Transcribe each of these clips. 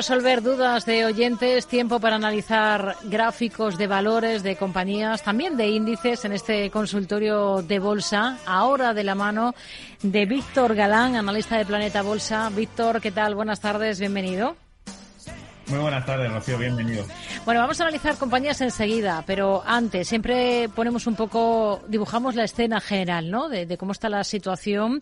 resolver dudas de oyentes, tiempo para analizar gráficos de valores de compañías, también de índices en este consultorio de bolsa, ahora de la mano de Víctor Galán, analista de Planeta Bolsa. Víctor, ¿qué tal? Buenas tardes, bienvenido. Muy buenas tardes, Rocío, bienvenido. Bueno, vamos a analizar compañías enseguida, pero antes siempre ponemos un poco, dibujamos la escena general, ¿no? De, cómo está la situación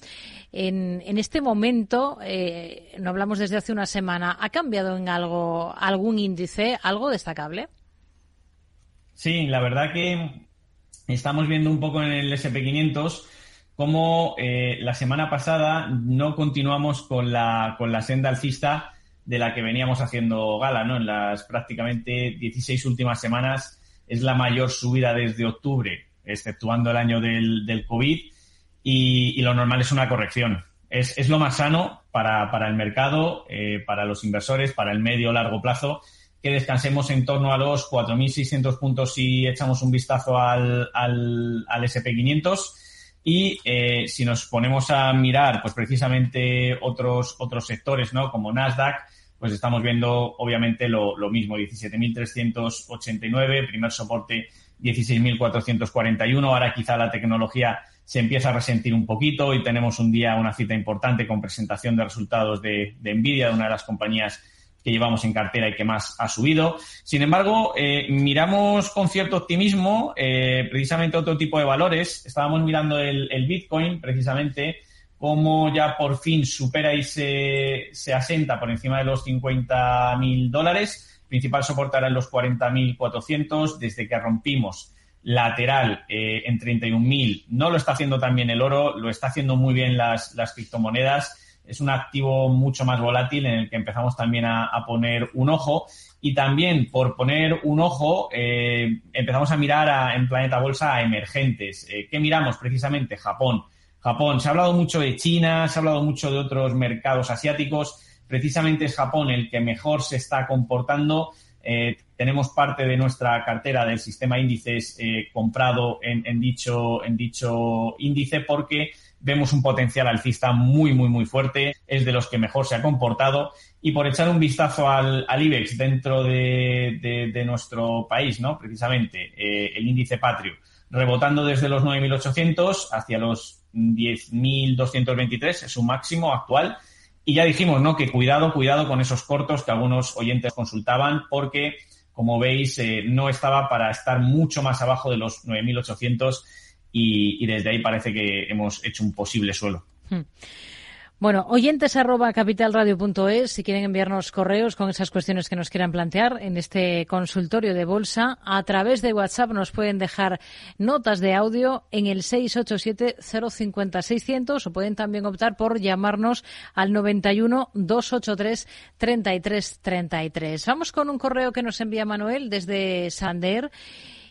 en, en este momento. Eh, no hablamos desde hace una semana. ¿Ha cambiado en algo algún índice, algo destacable? Sí, la verdad que estamos viendo un poco en el SP500 cómo eh, la semana pasada no continuamos con la, con la senda alcista de la que veníamos haciendo gala, ¿no? En las prácticamente 16 últimas semanas es la mayor subida desde octubre, exceptuando el año del, del COVID, y, lo normal es una corrección. Es, es lo más sano para, para el mercado, eh, para los inversores, para el medio largo plazo, que descansemos en torno a los 4.600 puntos si echamos un vistazo al, al, al SP500. Y eh, si nos ponemos a mirar, pues precisamente otros, otros sectores, ¿no? Como Nasdaq, pues estamos viendo obviamente lo, lo mismo, 17.389, primer soporte 16.441, ahora quizá la tecnología se empieza a resentir un poquito y tenemos un día una cita importante con presentación de resultados de, de Nvidia, de una de las compañías que llevamos en cartera y que más ha subido. Sin embargo, eh, miramos con cierto optimismo eh, precisamente otro tipo de valores. Estábamos mirando el, el Bitcoin precisamente cómo ya por fin supera y se, se asenta por encima de los 50.000 dólares. Principal soporte era en los 40.400 desde que rompimos lateral eh, en 31.000. No lo está haciendo también el oro, lo está haciendo muy bien las, las criptomonedas. Es un activo mucho más volátil en el que empezamos también a, a poner un ojo. Y también por poner un ojo, eh, empezamos a mirar a, en Planeta Bolsa a emergentes. Eh, ¿Qué miramos? Precisamente Japón. Japón. Se ha hablado mucho de China, se ha hablado mucho de otros mercados asiáticos. Precisamente es Japón el que mejor se está comportando. Eh, tenemos parte de nuestra cartera del sistema índices eh, comprado en, en, dicho, en dicho índice porque vemos un potencial alcista muy, muy, muy fuerte. Es de los que mejor se ha comportado. Y por echar un vistazo al, al IBEX dentro de, nuestro país, ¿no? Precisamente, eh, el índice patrio, rebotando desde los 9.800 hacia los 10.223 es su máximo actual. Y ya dijimos, ¿no? Que cuidado, cuidado con esos cortos que algunos oyentes consultaban, porque, como veis, eh, no estaba para estar mucho más abajo de los 9.800 y, y desde ahí parece que hemos hecho un posible suelo. Hmm. Bueno, oyentes arroba capitalradio.es, si quieren enviarnos correos con esas cuestiones que nos quieran plantear en este consultorio de bolsa, a través de WhatsApp nos pueden dejar notas de audio en el 687-050-600 o pueden también optar por llamarnos al 91-283-3333. Vamos con un correo que nos envía Manuel desde Sander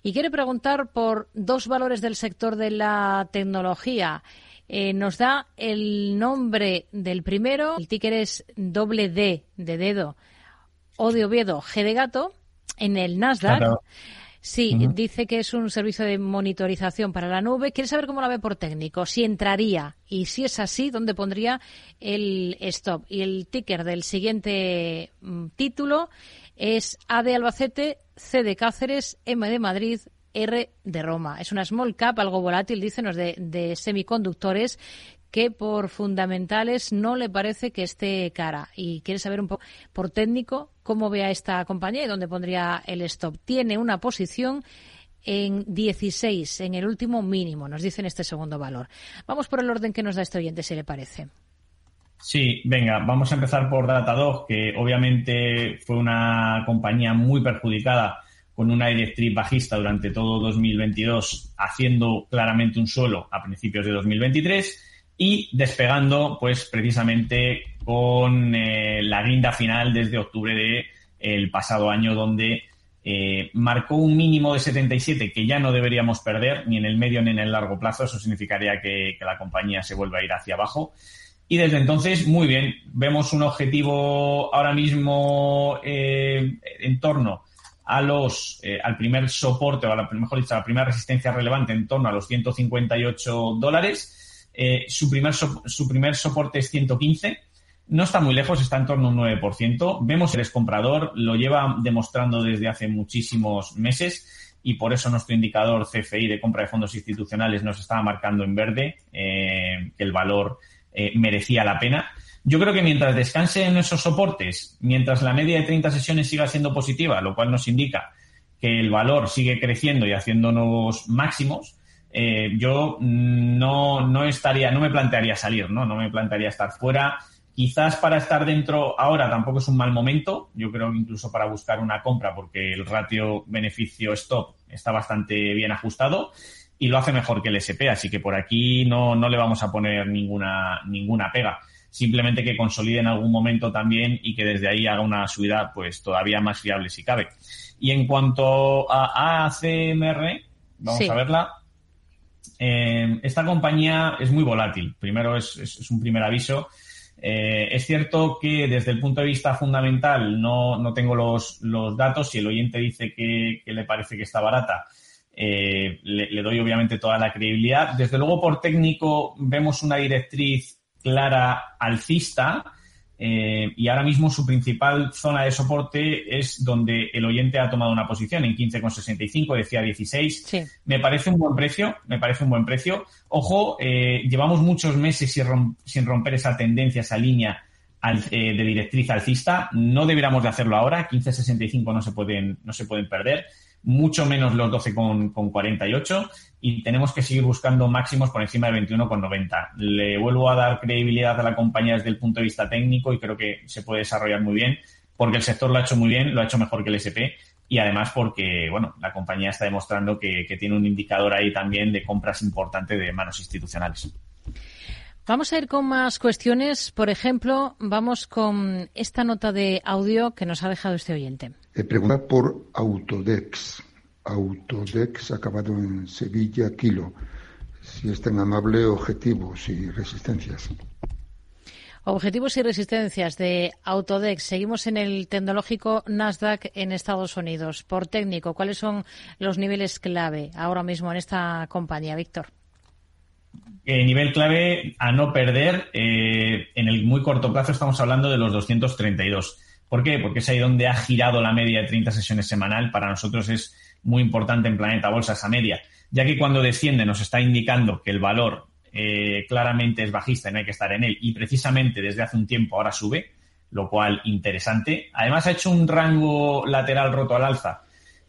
y quiere preguntar por dos valores del sector de la tecnología. Eh, nos da el nombre del primero, el ticker es doble D de dedo, O de Oviedo, G de gato, en el Nasdaq. Claro. Sí, uh -huh. dice que es un servicio de monitorización para la nube. Quiere saber cómo la ve por técnico, si entraría y si es así, dónde pondría el stop. Y el ticker del siguiente mm, título es A de Albacete, C de Cáceres, M de Madrid, R de Roma. Es una small cap, algo volátil, dicen de, de semiconductores que por fundamentales no le parece que esté cara y quiere saber un poco por técnico cómo ve a esta compañía y dónde pondría el stop. Tiene una posición en 16, en el último mínimo, nos dicen este segundo valor. Vamos por el orden que nos da este oyente, si le parece. Sí, venga, vamos a empezar por Datadog, que obviamente fue una compañía muy perjudicada con una directriz bajista durante todo 2022, haciendo claramente un suelo a principios de 2023 y despegando, pues precisamente con eh, la guinda final desde octubre de el pasado año, donde eh, marcó un mínimo de 77 que ya no deberíamos perder ni en el medio ni en el largo plazo. Eso significaría que, la compañía se vuelva a ir hacia abajo. Y desde entonces, muy bien, vemos un objetivo ahora mismo eh, en torno a los, eh, al primer soporte, o a la, mejor dicho, a la primera resistencia relevante en torno a los 158 dólares. Eh, su, primer so, su primer soporte es 115. no está muy lejos, está en torno a un 9%. Vemos el comprador, lo lleva demostrando desde hace muchísimos meses y por eso nuestro indicador CFI de compra de fondos institucionales nos estaba marcando en verde eh, que el valor merecía la pena. Yo creo que mientras descanse en esos soportes, mientras la media de 30 sesiones siga siendo positiva, lo cual nos indica que el valor sigue creciendo y haciendo nuevos máximos, eh, yo no, no estaría, no me plantearía salir, ¿no? No me plantearía estar fuera. Quizás para estar dentro ahora tampoco es un mal momento. Yo creo incluso para buscar una compra, porque el ratio beneficio-stop está bastante bien ajustado y lo hace mejor que el SP. Así que por aquí no, no le vamos a poner ninguna, ninguna pega. Simplemente que consolide en algún momento también y que desde ahí haga una subida pues todavía más fiable si cabe. Y en cuanto a ACMR, vamos a verla. Eh, esta compañía es muy volátil. Primero es, un primer aviso. Eh, es cierto que desde el punto de vista fundamental no, tengo los, datos. Si el oyente dice que, le parece que está barata, eh, le, le, doy obviamente toda la credibilidad. Desde luego, por técnico, vemos una directriz clara alcista eh, y ahora mismo su principal zona de soporte es donde el oyente ha tomado una posición en 15,65, decía 16. Me parece un buen precio, me parece un buen precio. Ojo, eh, llevamos muchos meses sin, romper esa tendencia, esa línea eh, de directriz alcista. No deberíamos de hacerlo ahora. 15,65 no se pueden, no se pueden perder mucho menos los 12,48 y tenemos que seguir buscando máximos por encima de 21,90. Le vuelvo a dar credibilidad a la compañía desde el punto de vista técnico y creo que se puede desarrollar muy bien porque el sector lo ha hecho muy bien, lo ha hecho mejor que el SP y además porque, bueno, la compañía está demostrando que, que tiene un indicador ahí también de compras importante de manos institucionales. Vamos a ir con más cuestiones. Por ejemplo, vamos con esta nota de audio que nos ha dejado este oyente. Pregunta por Autodex. Autodex acabado en Sevilla Kilo. Si es tan amable, objetivos y resistencias. Objetivos y resistencias de Autodex. Seguimos en el tecnológico Nasdaq en Estados Unidos. Por técnico, ¿cuáles son los niveles clave ahora mismo en esta compañía, Víctor? nivel clave a no perder, eh, en el muy corto plazo estamos hablando de los 232. ¿Por qué? Porque es ahí donde ha girado la media de 30 sesiones semanal. Para nosotros es muy importante en Planeta Bolsa esa media, ya que cuando desciende nos está indicando que el valor eh, claramente es bajista y no hay que estar en él. Y precisamente desde hace un tiempo ahora sube, lo cual interesante. Además ha hecho un rango lateral roto al alza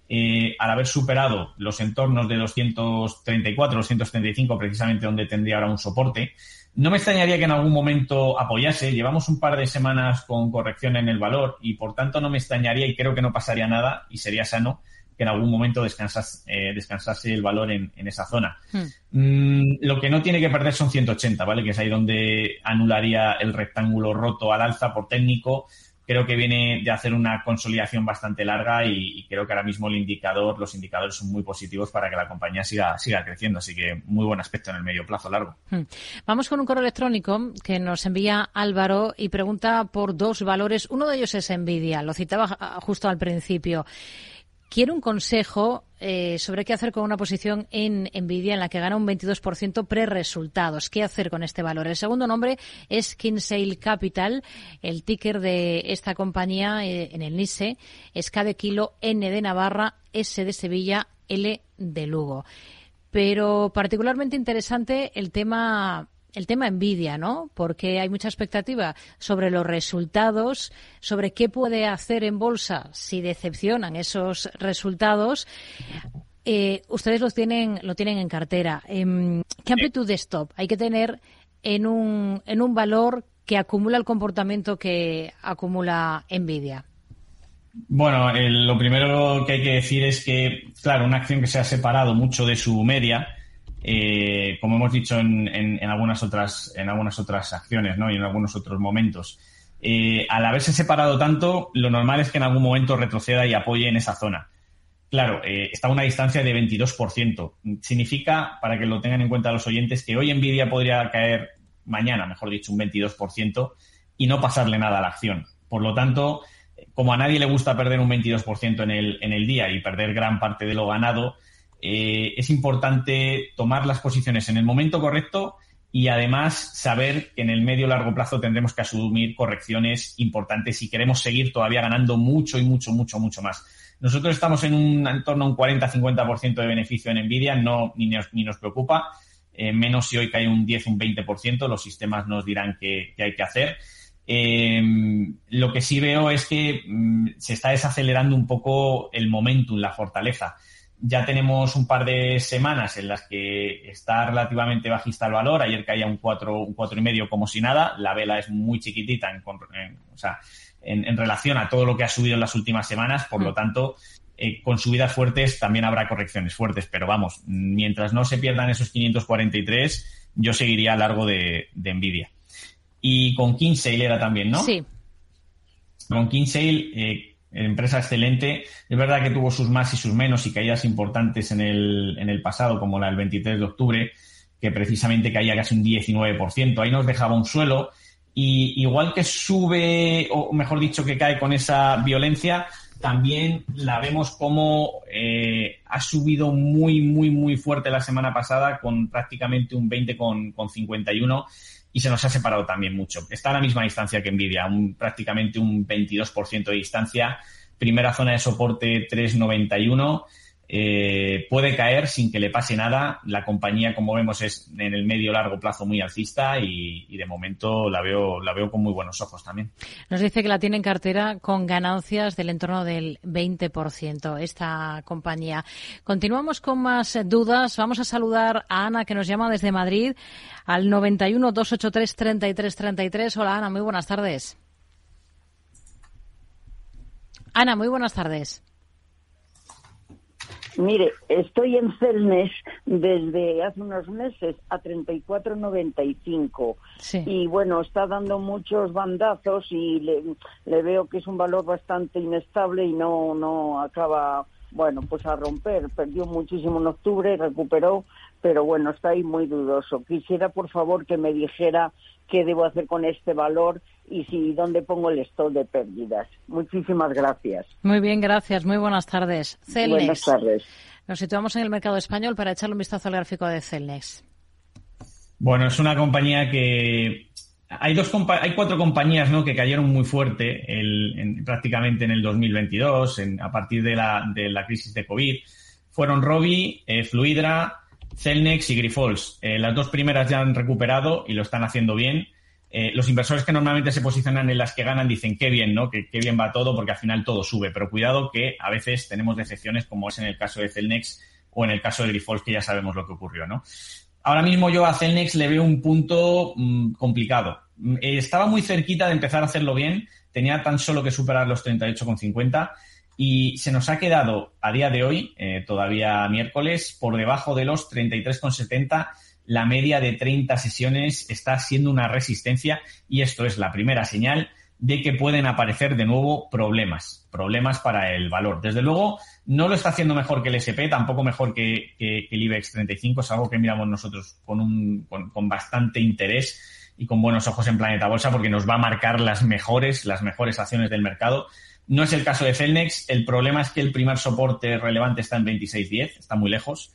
eh, al haber superado los entornos de 234, 235, precisamente donde tendría ahora un soporte. No me extrañaría que en algún momento apoyase. Llevamos un par de semanas con corrección en el valor y por tanto no me extrañaría y creo que no pasaría nada y sería sano que en algún momento eh, descansase el valor en, esa zona. Hmm. Mm, lo que no tiene que perder son 180, ¿vale? Que es ahí donde anularía el rectángulo roto al alza por técnico creo que viene de hacer una consolidación bastante larga y, creo que ahora mismo el indicador, los indicadores son muy positivos para que la compañía siga, siga creciendo. Así que muy buen aspecto en el medio plazo largo. Hmm. Vamos con un correo electrónico que nos envía Álvaro y pregunta por dos valores. Uno de ellos es Nvidia, lo citaba justo al principio. Quiero un consejo eh, sobre qué hacer con una posición en Nvidia en la que gana un 22% pre-resultados. ¿Qué hacer con este valor? El segundo nombre es Kinsale Capital. El ticker de esta compañía eh, en el NISE es K de kilo, N de Navarra, S de Sevilla, L de Lugo. Pero particularmente interesante el tema el tema envidia, ¿no? Porque hay mucha expectativa sobre los resultados, sobre qué puede hacer en bolsa si decepcionan esos resultados. Eh, ustedes los tienen, lo tienen en cartera. Em, ¿Qué amplitud de stop hay que tener en un, en un valor que acumula el comportamiento que acumula Nvidia? Bueno, lo primero que hay que decir es que, claro, una acción que se ha separado mucho de su media, eh, como hemos dicho en, algunas otras, en algunas otras acciones ¿no? y en algunos otros momentos. Eh, al haberse separado tanto, lo normal es que en algún momento retroceda y apoye en esa zona. Claro, eh, está a una distancia de 22%. Significa, para que lo tengan en cuenta los oyentes, que hoy Nvidia podría caer mañana, mejor dicho, un 22% y no pasarle nada a la acción. Por lo tanto, como a nadie le gusta perder un 22% en el, en el día y perder gran parte de lo ganado, eh, es importante tomar las posiciones en el momento correcto y además saber que en el medio largo plazo tendremos que asumir correcciones importantes si queremos seguir todavía ganando mucho y mucho, mucho, mucho más. Nosotros estamos en un en torno a un 40-50% de beneficio en Nvidia, no ni nos, ni nos preocupa, eh, menos si hoy cae un 10, un 20%, los sistemas nos dirán qué hay que hacer. Eh, lo que sí veo es que mm, se está desacelerando un poco el momentum, la fortaleza ya tenemos un par de semanas en las que está relativamente bajista el valor. Ayer caía un 4, un cuatro y medio como si nada. La vela es muy chiquitita en, o sea, en, relación a todo lo que ha subido en las últimas semanas. Por lo mm. tanto, eh, con subidas fuertes también habrá correcciones fuertes. Pero vamos, mientras no se pierdan esos 543, yo seguiría a largo de, de Nvidia. Y con Kinsale era también, ¿no? Sí. Con Kinsale, eh, empresa excelente. Es verdad que tuvo sus más y sus menos y caídas importantes en el, en el pasado, como la del 23 de octubre, que precisamente caía casi un 19%. Ahí nos dejaba un suelo. Y igual que sube, o mejor dicho, que cae con esa violencia, también la vemos como eh, ha subido muy, muy, muy fuerte la semana pasada con prácticamente un 20 con, con 51 y se nos ha separado también mucho. Está a la misma distancia que Nvidia, un, prácticamente un 22% de distancia. Primera zona de soporte 391 eh, puede caer sin que le pase nada. La compañía, como vemos, es en el medio largo plazo muy alcista y, de momento la veo, la veo con muy buenos ojos también. Nos dice que la tiene en cartera con ganancias del entorno del 20% esta compañía. Continuamos con más dudas. Vamos a saludar a Ana que nos llama desde Madrid al 91 283 3333. Hola Ana, muy buenas tardes. Ana, muy buenas tardes. Mire, estoy en Celnes desde hace unos meses a 34.95 sí. y bueno, está dando muchos bandazos y le, veo que es un valor bastante inestable y no no acaba, bueno, pues a romper. Perdió muchísimo en octubre, recuperó, pero bueno, está ahí muy dudoso. Quisiera, por favor, que me dijera qué debo hacer con este valor y si dónde pongo el stop de pérdidas. Muchísimas gracias. Muy bien, gracias. Muy buenas tardes. Celnex. Buenas tardes. Nos situamos en el mercado español para echarle un vistazo al gráfico de Celnex. Bueno, es una compañía que hay dos hay cuatro compañías ¿no? que cayeron muy fuerte prácticamente en el 2022 a partir de la, crisis de COVID. Fueron Robi, eh, Fluidra, Celnex y Grifols. Eh, las dos primeras ya han recuperado y lo están haciendo bien. Eh, los inversores que normalmente se posicionan en las que ganan dicen qué bien, ¿no? Que qué bien va todo porque al final todo sube. Pero cuidado que a veces tenemos decepciones como es en el caso de Celnex o en el caso de Grifols que ya sabemos lo que ocurrió, ¿no? Ahora mismo yo a Celnex le veo un punto mm, complicado. Mm, eh, estaba muy cerquita de empezar a hacerlo bien, tenía tan solo que superar los 38,50 y se nos ha quedado a día de hoy, eh, todavía miércoles, por debajo de los 33,70 la media de 30 sesiones está siendo una resistencia y esto es la primera señal de que pueden aparecer de nuevo problemas, problemas para el valor. Desde luego, no lo está haciendo mejor que el SP, tampoco mejor que, el IBEX 35, es algo que miramos nosotros con, un, con, bastante interés y con buenos ojos en Planeta Bolsa porque nos va a marcar las mejores, las mejores acciones del mercado. No es el caso de Celnex, el problema es que el primer soporte relevante está en 26.10, está muy lejos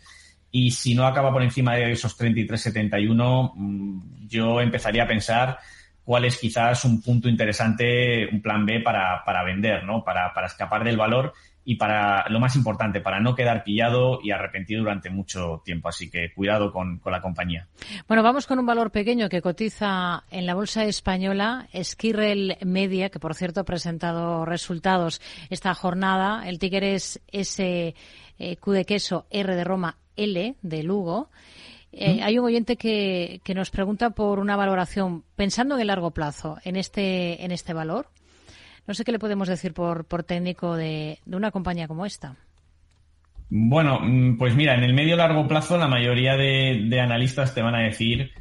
y si no acaba por encima de esos 33,71, mm, yo empezaría a pensar cuál es quizás un punto interesante, un plan B para, para vender, ¿no? Para, para, escapar del valor y para, lo más importante, para no quedar pillado y arrepentido durante mucho tiempo. Así que cuidado con, con la compañía. Bueno, vamos con un valor pequeño que cotiza en la bolsa española, Skirrel Media, que por cierto ha presentado resultados esta jornada. El ticker es S, eh, de queso, R de Roma, L de Lugo. Eh, hay un oyente que, que, nos pregunta por una valoración, pensando en el largo plazo, en este, en este valor. No sé qué le podemos decir por, por técnico de, de una compañía como esta. Bueno, mm, pues mira, en el medio largo plazo la mayoría de, analistas te van a decir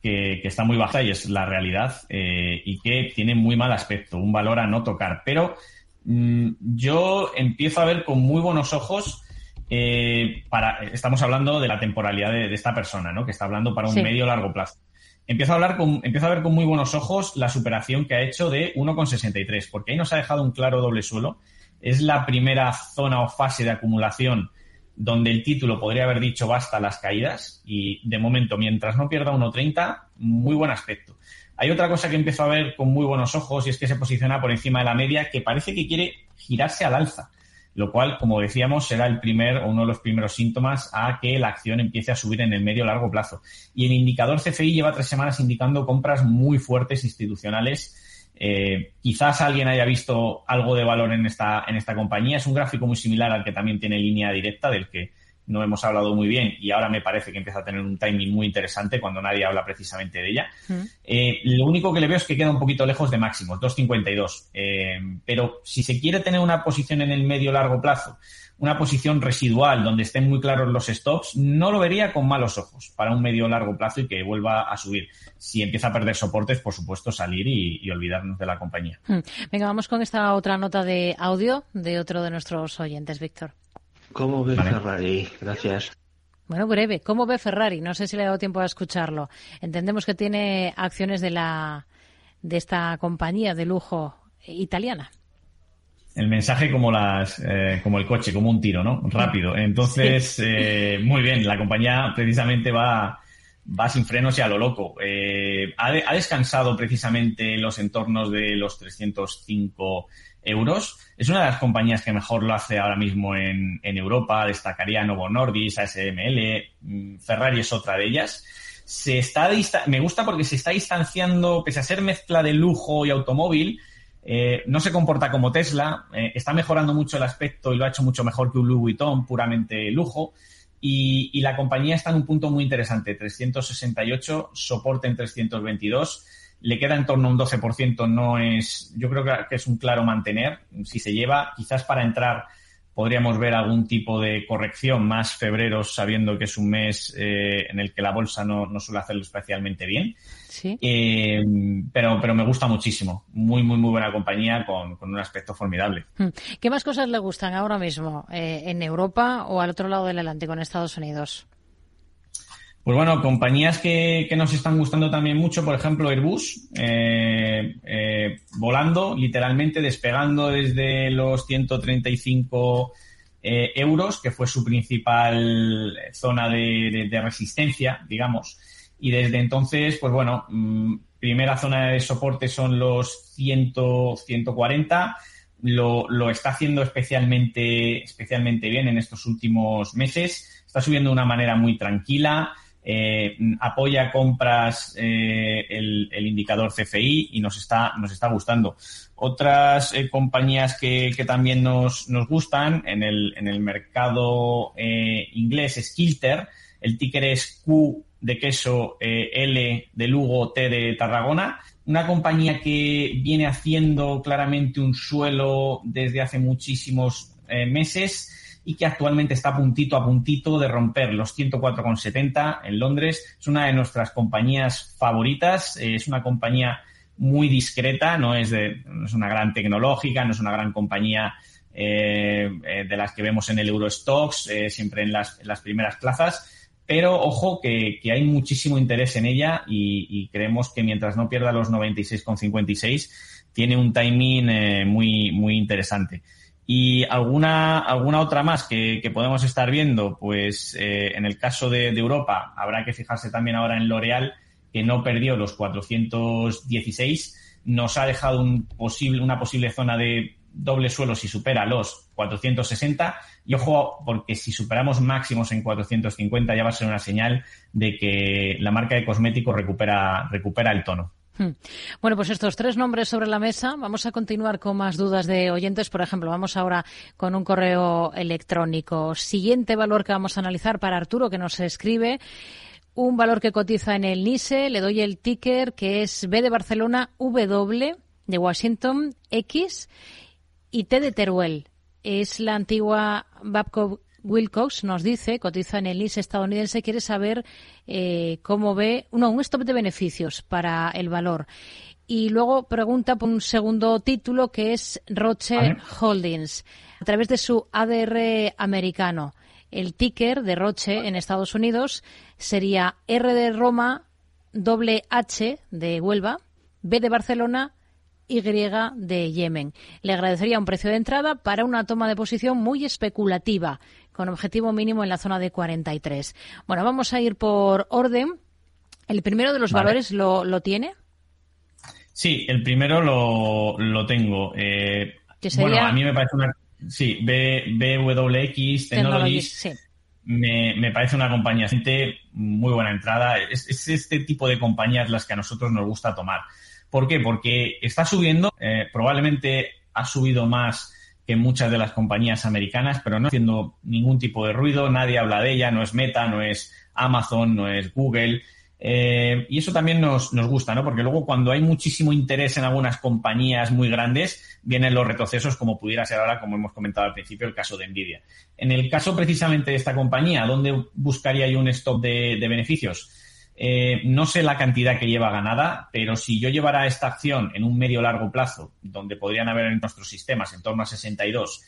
que, está muy baja y es la realidad eh, y que tiene muy mal aspecto, un valor a no tocar. Pero mm, yo empiezo a ver con muy buenos ojos eh, para, estamos hablando de la temporalidad de, esta persona, ¿no? Que está hablando para un medio largo plazo. Empiezo a, hablar con, empiezo a ver con muy buenos ojos la superación que ha hecho de 1,63, porque ahí nos ha dejado un claro doble suelo. Es la primera zona o fase de acumulación donde el título podría haber dicho basta las caídas y de momento, mientras no pierda 1.30, muy buen aspecto. Hay otra cosa que empiezo a ver con muy buenos ojos y es que se posiciona por encima de la media que parece que quiere girarse al alza, lo cual, como decíamos, será el primer o uno de los primeros síntomas a que la acción empiece a subir en el medio largo plazo. Y el indicador CFI lleva tres semanas indicando compras muy fuertes institucionales eh, quizás alguien haya visto algo de valor en esta, en esta compañía. Es un gráfico muy similar al que también tiene línea directa, del que no hemos hablado muy bien y ahora me parece que empieza a tener un timing muy interesante cuando nadie habla precisamente de ella. Mm. Eh, lo único que le veo es que queda un poquito lejos de máximos, 2.52. Eh, pero si se quiere tener una posición en el medio largo plazo una posición residual donde estén muy claros los stops, no lo vería con malos ojos para un medio largo plazo y que vuelva a subir. Si empieza a perder soportes, por supuesto, salir y, olvidarnos de la compañía. Hmm. Venga, vamos con esta otra nota de audio de otro de nuestros oyentes, Víctor. ¿Cómo ve Ferrari? Gracias. Bueno, breve. ¿Cómo ve Ferrari? No sé si le ha dado tiempo a escucharlo. Entendemos que tiene acciones de la de esta compañía de lujo italiana el mensaje como las eh, como el coche, como un tiro, ¿no? Rápido. Entonces, eh, muy bien, la compañía precisamente va, va sin frenos y a lo loco. Eh, ha, descansado precisamente en los entornos de los 305 euros. Es una de las compañías que mejor lo hace ahora mismo en, en Europa. Destacaría Novo Nordisk, ASML, mm, Ferrari es otra de ellas. Se está me gusta porque se está distanciando, pese a ser mezcla de lujo y automóvil, eh, no se comporta como Tesla, eh, está mejorando mucho el aspecto y lo ha hecho mucho mejor que un Louis Vuitton, puramente lujo. Y, la compañía está en un punto muy interesante, 368, soporte en 322, le queda en torno a un 12%, no es, yo creo que es un claro mantener. Si se lleva, quizás para entrar podríamos ver algún tipo de corrección más febrero, sabiendo que es un mes eh, en el que la bolsa no, no suele hacerlo especialmente bien. Sí. Eh, pero, pero me gusta muchísimo. Muy, muy, muy buena compañía con, un aspecto formidable. Hmm. ¿Qué más cosas le gustan ahora mismo eh, en Europa o al otro lado del Atlántico, en Estados Unidos? Pues bueno, compañías que, nos están gustando también mucho, por ejemplo, Airbus, eh, eh, volando, literalmente despegando desde los 135 eh, euros, que fue su principal zona de, resistencia, digamos. Y desde entonces, pues bueno, mm, primera zona de soporte son los 100, 140. Lo, lo está haciendo especialmente, especialmente bien en estos últimos meses. Está subiendo de una manera muy tranquila. Eh, apoya compras eh, el, indicador CFI y nos está, nos está gustando. Otras eh, compañías que, también nos, nos, gustan en el, en el mercado inglés es Kilter, el ticker es Q de queso, L de Lugo, T de Tarragona. Una compañía que viene haciendo claramente un suelo desde hace muchísimos meses y que actualmente está puntito a puntito de romper los 104,70 en Londres. Es una de nuestras compañías favoritas, eh, es una compañía muy discreta, no es, de, no es una gran tecnológica, no es una gran compañía eh, eh, de las que vemos en el Eurostox, siempre en las, primeras plazas. Pero ojo que, hay muchísimo interés en ella y, y, creemos que mientras no pierda los 96,56 tiene un timing muy, muy interesante. Y alguna, alguna otra más que, podemos estar viendo, pues eh, en el caso de, Europa habrá que fijarse también ahora en L'Oreal, que no perdió los 416, nos ha dejado un posible, una posible zona de doble suelo si supera los 460 y ojo porque si superamos máximos en 450 ya va a ser una señal de que la marca de cosméticos recupera, recupera el tono. Hmm. Bueno, pues estos tres nombres sobre la mesa. Vamos a continuar con más dudas de oyentes. Por ejemplo, vamos ahora con un correo electrónico. Siguiente valor que vamos a analizar para Arturo, que nos escribe. Un valor que cotiza en el NISE. Le doy el ticker que es B de Barcelona, W de Washington, X y T de Teruel. Es la antigua Babcock Wilcox nos dice, cotiza en el IS estadounidense, quiere saber eh, cómo ve uno, un stop de beneficios para el valor. Y luego pregunta por un segundo título que es Roche Holdings, a través de su ADR americano. El ticker de Roche en Estados Unidos sería R de Roma, doble H de Huelva, B de Barcelona, Y de Yemen. Le agradecería un precio de entrada para una toma de posición muy especulativa, con objetivo mínimo en la zona de 43. Bueno, vamos a ir por orden. ¿El primero de los valores lo, lo, tiene? Sí, el primero lo, lo tengo. Eh, bueno, a mí me parece una... Sí, BWX Technologies. Sí me, parece una compañía muy buena entrada. Es, este tipo de compañías las que a nosotros nos gusta tomar. ¿Por qué? Porque está subiendo, eh, probablemente ha subido más que muchas de las compañías americanas, pero no haciendo ningún tipo de ruido, nadie habla de ella, no es Meta, no es Amazon, no es Google. Eh, y eso también nos, nos, gusta, ¿no? Porque luego cuando hay muchísimo interés en algunas compañías muy grandes, vienen los retrocesos como pudiera ser ahora, como hemos comentado al principio, el caso de Nvidia. En el caso precisamente de esta compañía, ¿dónde buscaría yo un stop de, beneficios? Eh, no sé la cantidad que lleva ganada, pero si yo llevara esta acción en un medio largo plazo, donde podrían haber en nuestros sistemas en torno a 62,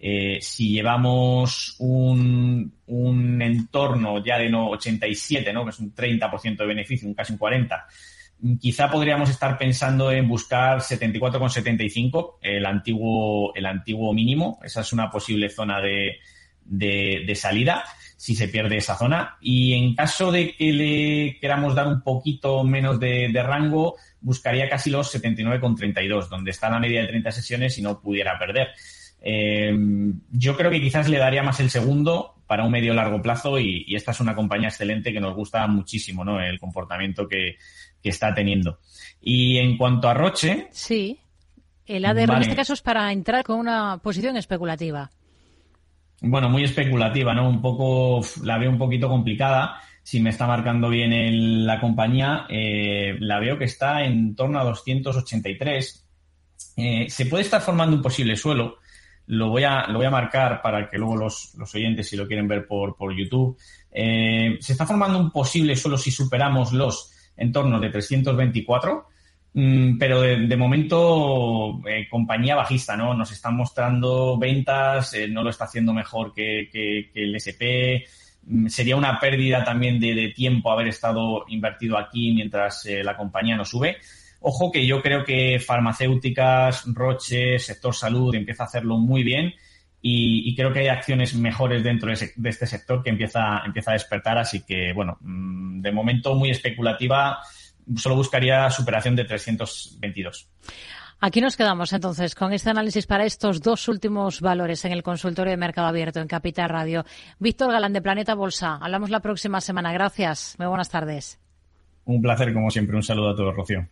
eh, si llevamos un, un, entorno ya de no 87, ¿no? que es un 30% de beneficio, un casi un 40%, quizá podríamos estar pensando en buscar 74,75, el antiguo, el antiguo mínimo. Esa es una posible zona de, de, salida si se pierde esa zona. Y en caso de que le queramos dar un poquito menos de, de rango, buscaría casi los 79,32, donde está la media de 30 sesiones y no pudiera perder. Eh, yo creo que quizás le daría más el segundo para un medio largo plazo y, esta es una compañía excelente que nos gusta muchísimo, ¿no? El comportamiento que, está teniendo. Y en cuanto a Roche. Sí. El ADR en este caso es para entrar con una posición especulativa. Bueno, muy especulativa, ¿no? Un poco, la veo un poquito complicada. Si me está marcando bien la compañía, eh, la veo que está en torno a 283. Eh, se puede estar formando un posible suelo lo voy a, lo voy a marcar para que luego los, los oyentes, si lo quieren ver por, por YouTube. Eh, se está formando un posible solo si superamos los entornos de 324, mm, pero de, momento eh, compañía bajista, ¿no? Nos están mostrando ventas, eh, no lo está haciendo mejor que, el SP. Mm, sería una pérdida también de, de, tiempo haber estado invertido aquí mientras la compañía no sube. Ojo que yo creo que farmacéuticas, Roche, sector salud empieza a hacerlo muy bien y, creo que hay acciones mejores dentro de, este sector que empieza, empieza a despertar. Así que, bueno, mm, de momento muy especulativa, solo buscaría superación de 322. Aquí nos quedamos entonces con este análisis para estos dos últimos valores en el consultorio de Mercado Abierto en Capital Radio. Víctor Galán de Planeta Bolsa. Hablamos la próxima semana. Gracias. Muy buenas tardes. Un placer, como siempre. Un saludo a todos, Rocío.